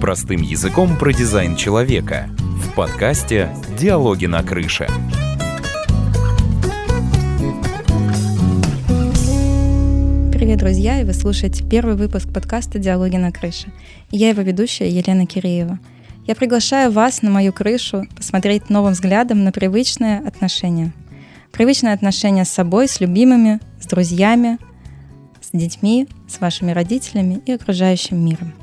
Простым языком про дизайн человека. В подкасте «Диалоги на крыше». Привет, друзья, и вы слушаете первый выпуск подкаста «Диалоги на крыше». Я его ведущая Елена Киреева. Я приглашаю вас на мою крышу посмотреть новым взглядом на привычные отношения. Привычные отношения с собой, с любимыми, с друзьями, с детьми, с вашими родителями и окружающим миром.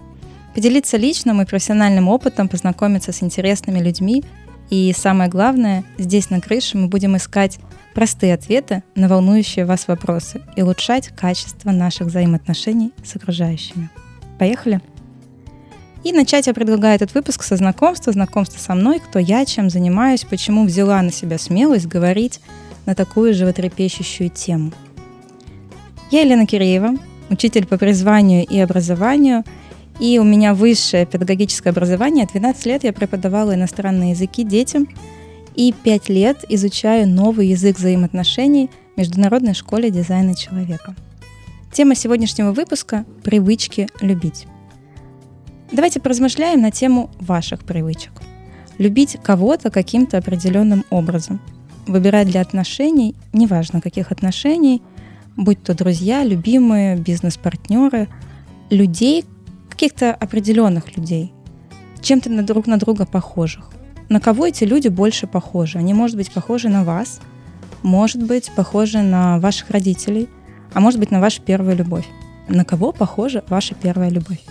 Поделиться личным и профессиональным опытом, познакомиться с интересными людьми и самое главное, здесь на крыше мы будем искать простые ответы на волнующие вас вопросы и улучшать качество наших взаимоотношений с окружающими. Поехали! И начать я предлагаю этот выпуск со знакомства, знакомства со мной, кто я, чем занимаюсь, почему взяла на себя смелость говорить на такую животрепещущую тему – я Елена Киреева, учитель по призванию и образованию, и у меня высшее педагогическое образование. 12 лет я преподавала иностранные языки детям, и 5 лет изучаю новый язык взаимоотношений в Международной школе дизайна человека. Тема сегодняшнего выпуска – привычки любить. Давайте поразмышляем на тему ваших привычек. Любить кого-то каким-то определенным образом. Выбирать для отношений, неважно каких отношений – будь то друзья, любимые, бизнес-партнеры, людей, каких-то определенных людей, чем-то на друг на друга похожих. На кого эти люди больше похожи? Они, может быть, похожи на вас, может быть, похожи на ваших родителей, а может быть, на вашу первую любовь. На кого похожа ваша первая любовь?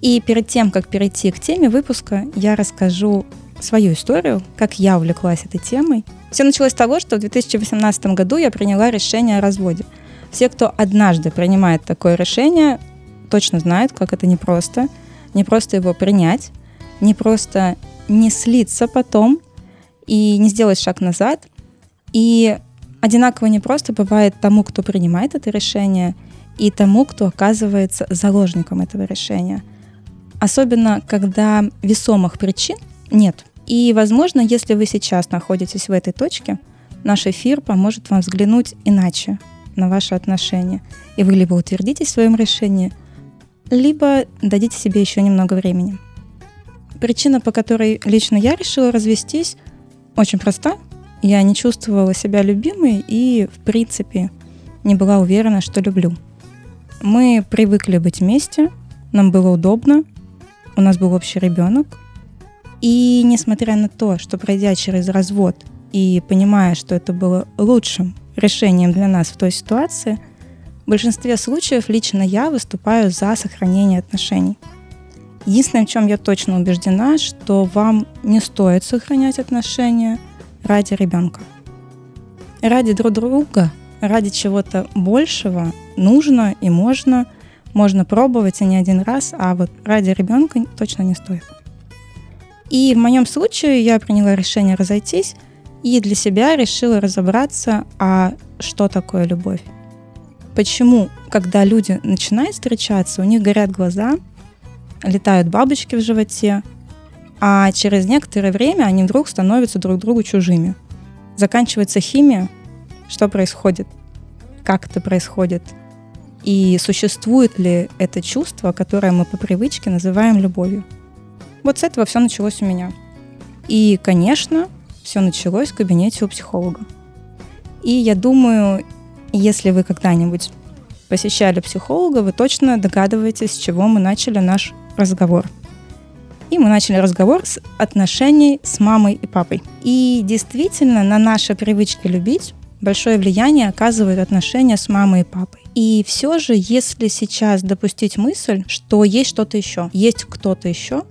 И перед тем, как перейти к теме выпуска, я расскажу свою историю, как я увлеклась этой темой. Все началось с того, что в 2018 году я приняла решение о разводе. Все, кто однажды принимает такое решение, точно знают, как это непросто. Не просто его принять, не просто не слиться потом и не сделать шаг назад. И одинаково непросто бывает тому, кто принимает это решение, и тому, кто оказывается заложником этого решения. Особенно, когда весомых причин нет. И, возможно, если вы сейчас находитесь в этой точке, наш эфир поможет вам взглянуть иначе на ваши отношения. И вы либо утвердитесь в своем решении, либо дадите себе еще немного времени. Причина, по которой лично я решила развестись, очень проста. Я не чувствовала себя любимой и, в принципе, не была уверена, что люблю. Мы привыкли быть вместе, нам было удобно, у нас был общий ребенок, и несмотря на то, что пройдя через развод и понимая, что это было лучшим решением для нас в той ситуации, в большинстве случаев лично я выступаю за сохранение отношений. Единственное, в чем я точно убеждена, что вам не стоит сохранять отношения ради ребенка. Ради друг друга, ради чего-то большего нужно и можно, можно пробовать и не один раз, а вот ради ребенка точно не стоит. И в моем случае я приняла решение разойтись и для себя решила разобраться, а что такое любовь. Почему, когда люди начинают встречаться, у них горят глаза, летают бабочки в животе, а через некоторое время они вдруг становятся друг другу чужими. Заканчивается химия, что происходит, как это происходит, и существует ли это чувство, которое мы по привычке называем любовью. Вот с этого все началось у меня. И, конечно, все началось в кабинете у психолога. И я думаю, если вы когда-нибудь посещали психолога, вы точно догадываетесь, с чего мы начали наш разговор. И мы начали разговор с отношений с мамой и папой. И действительно, на наши привычки любить большое влияние оказывают отношения с мамой и папой. И все же, если сейчас допустить мысль, что есть что-то еще, есть кто-то еще,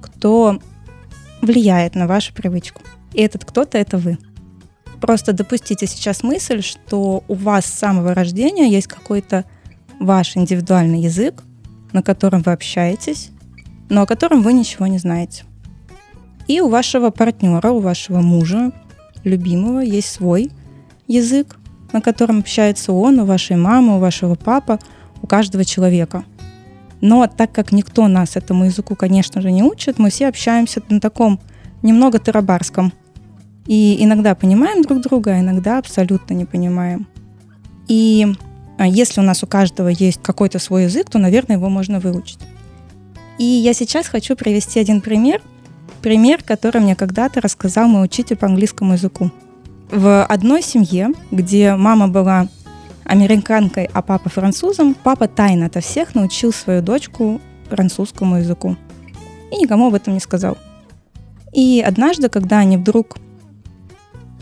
кто влияет на вашу привычку. И этот кто-то это вы. Просто допустите сейчас мысль, что у вас с самого рождения есть какой-то ваш индивидуальный язык, на котором вы общаетесь, но о котором вы ничего не знаете. И у вашего партнера, у вашего мужа, любимого, есть свой язык, на котором общается он, у вашей мамы, у вашего папы, у каждого человека – но так как никто нас этому языку, конечно же, не учит, мы все общаемся на таком немного тарабарском. И иногда понимаем друг друга, а иногда абсолютно не понимаем. И а, если у нас у каждого есть какой-то свой язык, то, наверное, его можно выучить. И я сейчас хочу привести один пример. Пример, который мне когда-то рассказал мой учитель по английскому языку. В одной семье, где мама была американкой, а папа французом, папа тайно ото всех научил свою дочку французскому языку. И никому об этом не сказал. И однажды, когда они вдруг,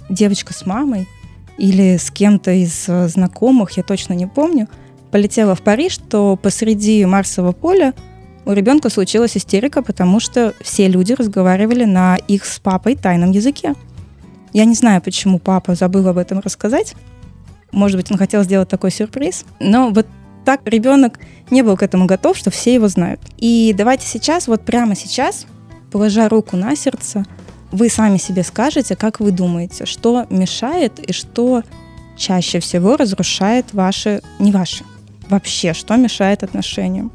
девочка с мамой или с кем-то из э, знакомых, я точно не помню, полетела в Париж, то посреди Марсового поля у ребенка случилась истерика, потому что все люди разговаривали на их с папой тайном языке. Я не знаю, почему папа забыл об этом рассказать. Может быть, он хотел сделать такой сюрприз. Но вот так ребенок не был к этому готов, что все его знают. И давайте сейчас, вот прямо сейчас, положа руку на сердце, вы сами себе скажете, как вы думаете, что мешает и что чаще всего разрушает ваши, не ваши, вообще, что мешает отношениям.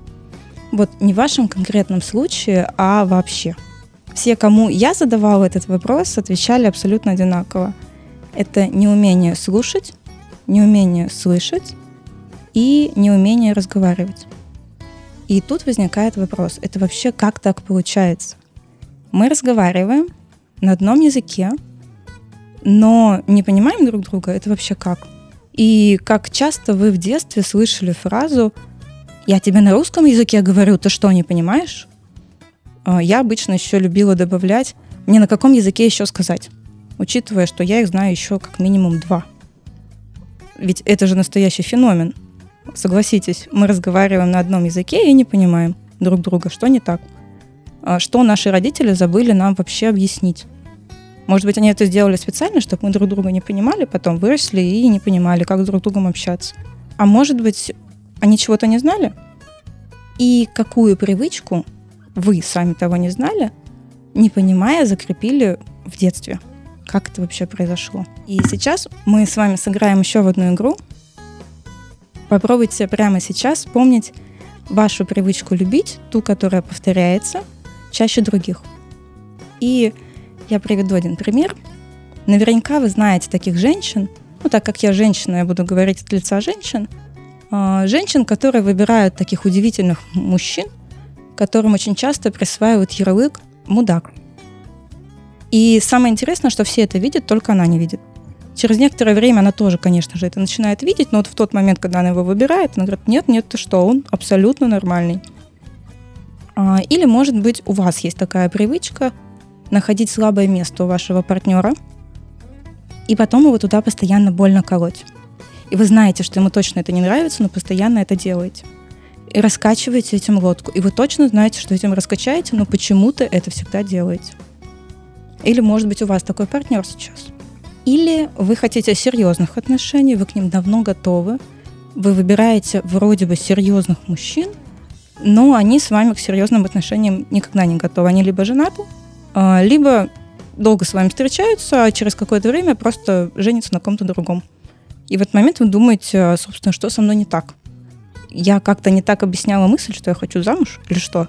Вот не в вашем конкретном случае, а вообще. Все, кому я задавала этот вопрос, отвечали абсолютно одинаково. Это неумение слушать, неумение слышать и неумение разговаривать. И тут возникает вопрос, это вообще как так получается? Мы разговариваем на одном языке, но не понимаем друг друга, это вообще как? И как часто вы в детстве слышали фразу я тебе на русском языке говорю, ты что, не понимаешь? А, я обычно еще любила добавлять, мне на каком языке еще сказать, учитывая, что я их знаю еще как минимум два. Ведь это же настоящий феномен. Согласитесь, мы разговариваем на одном языке и не понимаем друг друга, что не так. А что наши родители забыли нам вообще объяснить. Может быть, они это сделали специально, чтобы мы друг друга не понимали, потом выросли и не понимали, как друг с другом общаться. А может быть, они чего-то не знали? И какую привычку вы, сами того не знали, не понимая, закрепили в детстве? Как это вообще произошло? И сейчас мы с вами сыграем еще в одну игру. Попробуйте прямо сейчас вспомнить вашу привычку любить, ту, которая повторяется чаще других. И я приведу один пример. Наверняка вы знаете таких женщин, ну так как я женщина, я буду говорить от лица женщин – а, женщин, которые выбирают таких удивительных мужчин, которым очень часто присваивают ярлык «мудак». И самое интересное, что все это видят, только она не видит. Через некоторое время она тоже, конечно же, это начинает видеть, но вот в тот момент, когда она его выбирает, она говорит, нет, нет, ты что, он абсолютно нормальный. А, или, может быть, у вас есть такая привычка находить слабое место у вашего партнера, и потом его туда постоянно больно колоть и вы знаете, что ему точно это не нравится, но постоянно это делаете. И раскачиваете этим лодку. И вы точно знаете, что этим раскачаете, но почему-то это всегда делаете. Или, может быть, у вас такой партнер сейчас. Или вы хотите серьезных отношений, вы к ним давно готовы, вы выбираете вроде бы серьезных мужчин, но они с вами к серьезным отношениям никогда не готовы. Они либо женаты, либо долго с вами встречаются, а через какое-то время просто женятся на ком-то другом. И в этот момент вы думаете, а, собственно, что со мной не так? Я как-то не так объясняла мысль, что я хочу замуж или что?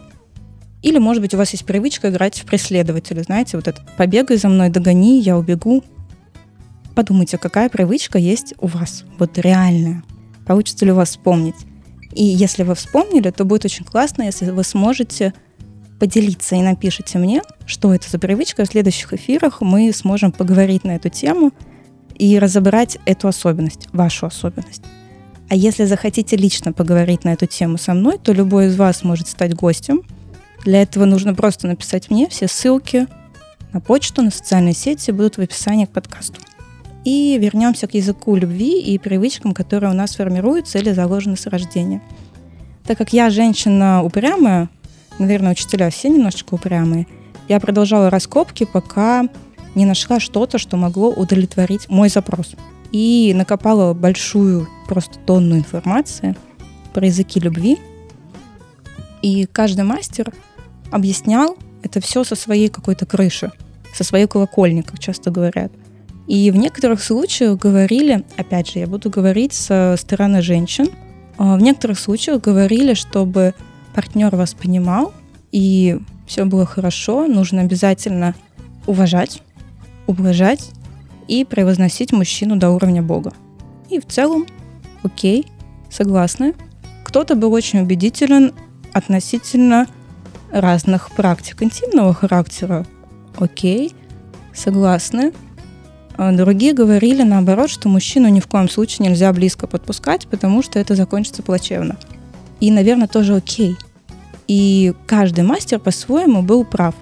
Или, может быть, у вас есть привычка играть в преследователя, знаете, вот это «побегай за мной, догони, я убегу». Подумайте, какая привычка есть у вас, вот реальная. Получится ли у вас вспомнить? И если вы вспомнили, то будет очень классно, если вы сможете поделиться и напишите мне, что это за привычка. В следующих эфирах мы сможем поговорить на эту тему – и разобрать эту особенность, вашу особенность. А если захотите лично поговорить на эту тему со мной, то любой из вас может стать гостем. Для этого нужно просто написать мне. Все ссылки на почту, на социальные сети будут в описании к подкасту. И вернемся к языку любви и привычкам, которые у нас формируются или заложены с рождения. Так как я женщина упрямая, наверное, учителя все немножечко упрямые, я продолжала раскопки, пока не нашла что-то, что могло удовлетворить мой запрос. И накопала большую, просто тонну информации про языки любви. И каждый мастер объяснял это все со своей какой-то крыши, со своей колокольни, как часто говорят. И в некоторых случаях говорили, опять же, я буду говорить со стороны женщин, а в некоторых случаях говорили, чтобы партнер вас понимал, и все было хорошо, нужно обязательно уважать ублажать и превозносить мужчину до уровня Бога. И в целом, окей, согласны. Кто-то был очень убедителен относительно разных практик интимного характера. Окей, согласны. А другие говорили наоборот, что мужчину ни в коем случае нельзя близко подпускать, потому что это закончится плачевно. И, наверное, тоже окей. И каждый мастер по-своему был прав.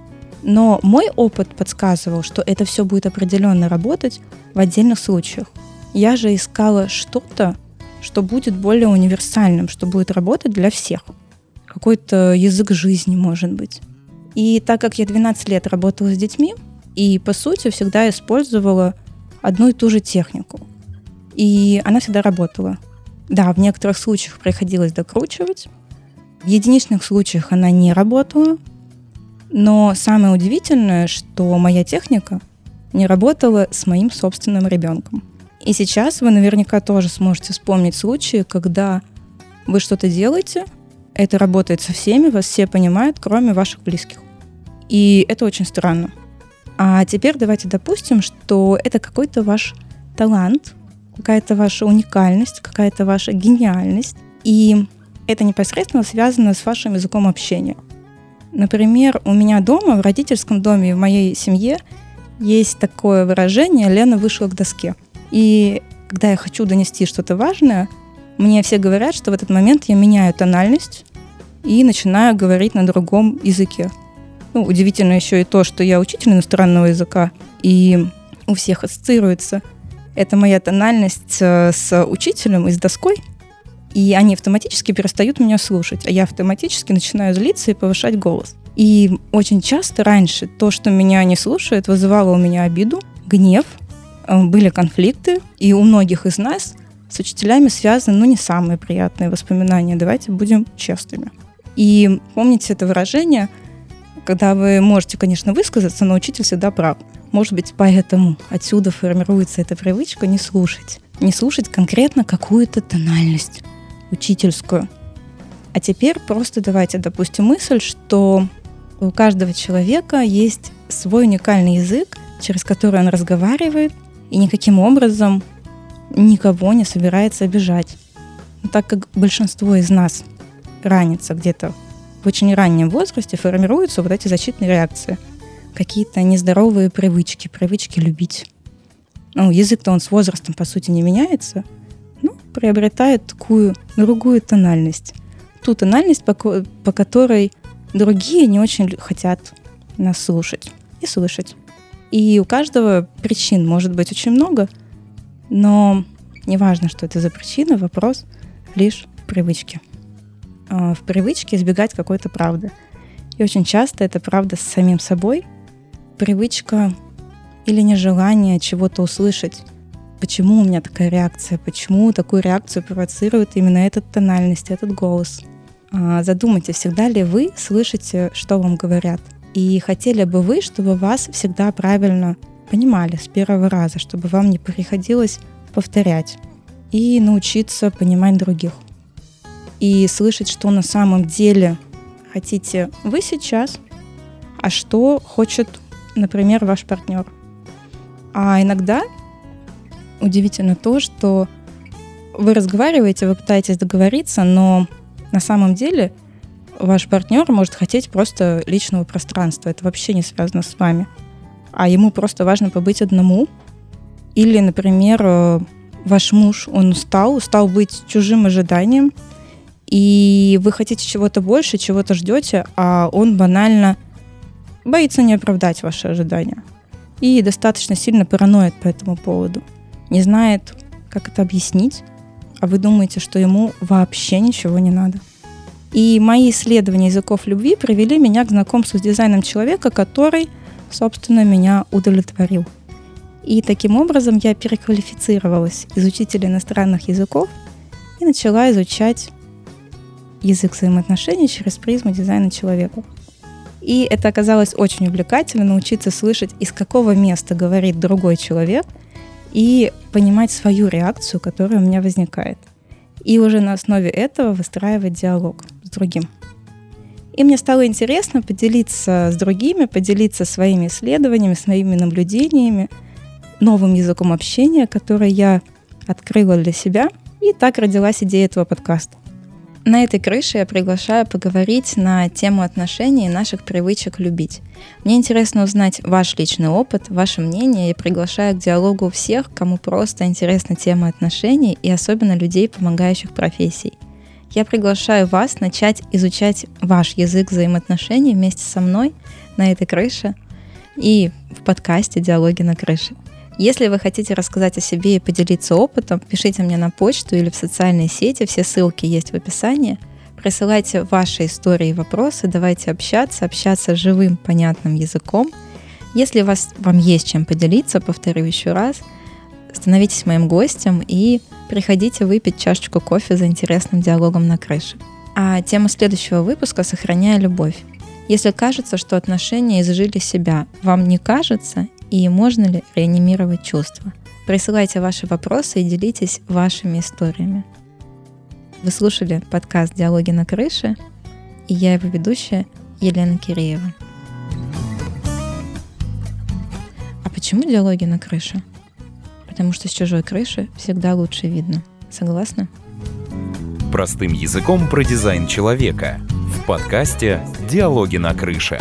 Но мой опыт подсказывал, что это все будет определенно работать в отдельных случаях. Я же искала что-то, что будет более универсальным, что будет работать для всех. Какой-то язык жизни, может быть. И так как я 12 лет работала с детьми, и, по сути, всегда использовала одну и ту же технику. И она всегда работала. Да, в некоторых случаях приходилось докручивать. В единичных случаях она не работала. Но самое удивительное, что моя техника не работала с моим собственным ребенком. И сейчас вы наверняка тоже сможете вспомнить случаи, когда вы что-то делаете, это работает со всеми, вас все понимают, кроме ваших близких. И это очень странно. А теперь давайте допустим, что это какой-то ваш талант, какая-то ваша уникальность, какая-то ваша гениальность. И это непосредственно связано с вашим языком общения. Например, у меня дома, в родительском доме, в моей семье есть такое выражение «Лена вышла к доске». И когда я хочу донести что-то важное, мне все говорят, что в этот момент я меняю тональность и начинаю говорить на другом языке. Ну, удивительно еще и то, что я учитель иностранного языка, и у всех ассоциируется это моя тональность э, с учителем и с доской, и они автоматически перестают меня слушать, а я автоматически начинаю злиться и повышать голос. И очень часто раньше то, что меня не слушает, вызывало у меня обиду, гнев, э, были конфликты, и у многих из нас с учителями связаны, ну, не самые приятные воспоминания. Давайте будем честными. И помните это выражение – когда вы можете, конечно, высказаться, но учитель всегда прав. Может быть, поэтому отсюда формируется эта привычка не слушать. Не слушать конкретно какую-то тональность учительскую. А теперь просто давайте допустим мысль, что у каждого человека есть свой уникальный язык, через который он разговаривает, и никаким образом никого не собирается обижать. Но так как большинство из нас ранится где-то в очень раннем возрасте формируются вот эти защитные реакции. Какие-то нездоровые привычки, привычки любить. Ну, язык-то он с возрастом, по сути, не меняется, ну, приобретает такую другую тональность. Ту тональность, по, по которой другие не очень хотят нас слушать и слышать. И у каждого причин может быть очень много, но неважно, что это за причина, вопрос лишь привычки. А, в привычке избегать какой-то правды. И очень часто это правда с самим собой, привычка или нежелание чего-то услышать. Почему у меня такая реакция? Почему такую реакцию провоцирует именно эта тональность, этот голос? А, задумайтесь, всегда ли вы слышите, что вам говорят? И хотели бы вы, чтобы вас всегда правильно понимали с первого раза, чтобы вам не приходилось повторять и научиться понимать других и слышать, что на самом деле хотите вы сейчас, а что хочет, например, ваш партнер. А иногда удивительно то, что вы разговариваете, вы пытаетесь договориться, но на самом деле ваш партнер может хотеть просто личного пространства. Это вообще не связано с вами. А ему просто важно побыть одному. Или, например, э, ваш муж, он устал, устал быть чужим ожиданием, и вы хотите чего-то больше, чего-то ждете, а он банально боится не оправдать ваши ожидания. И достаточно сильно параноид по этому поводу. Не знает, как это объяснить, а вы думаете, что ему вообще ничего не надо. И мои исследования языков любви привели меня к знакомству с дизайном человека, который, собственно, меня удовлетворил. И таким образом я переквалифицировалась из учителя иностранных языков и начала изучать язык взаимоотношений через призму дизайна человека. И это оказалось очень увлекательно, научиться слышать, из какого места говорит другой человек, и понимать свою реакцию, которая у меня возникает. И уже на основе этого выстраивать диалог с другим. И мне стало интересно поделиться с другими, поделиться своими исследованиями, своими наблюдениями, новым языком общения, который я открыла для себя. И так родилась идея этого подкаста. На этой крыше я приглашаю поговорить на тему отношений и наших привычек любить. Мне интересно узнать ваш личный опыт, ваше мнение и приглашаю к диалогу всех, кому просто интересна тема отношений и особенно людей, помогающих профессий. Я приглашаю вас начать изучать ваш язык взаимоотношений вместе со мной на этой крыше и в подкасте «Диалоги на крыше». Если вы хотите рассказать о себе и поделиться опытом, пишите мне на почту или в социальные сети, все ссылки есть в описании. Присылайте ваши истории и вопросы, давайте общаться, общаться живым, понятным языком. Если вас, вам есть чем поделиться, повторю еще раз, становитесь моим гостем и приходите выпить чашечку кофе за интересным диалогом на крыше. А тема следующего выпуска «Сохраняя любовь». Если кажется, что отношения изжили себя, вам не кажется и можно ли реанимировать чувства. Присылайте ваши вопросы и делитесь вашими историями. Вы слушали подкаст «Диалоги на крыше» и я его ведущая Елена Киреева. А почему диалоги на крыше? Потому что с чужой крыши всегда лучше видно. Согласна? Простым языком про дизайн человека в подкасте «Диалоги на крыше».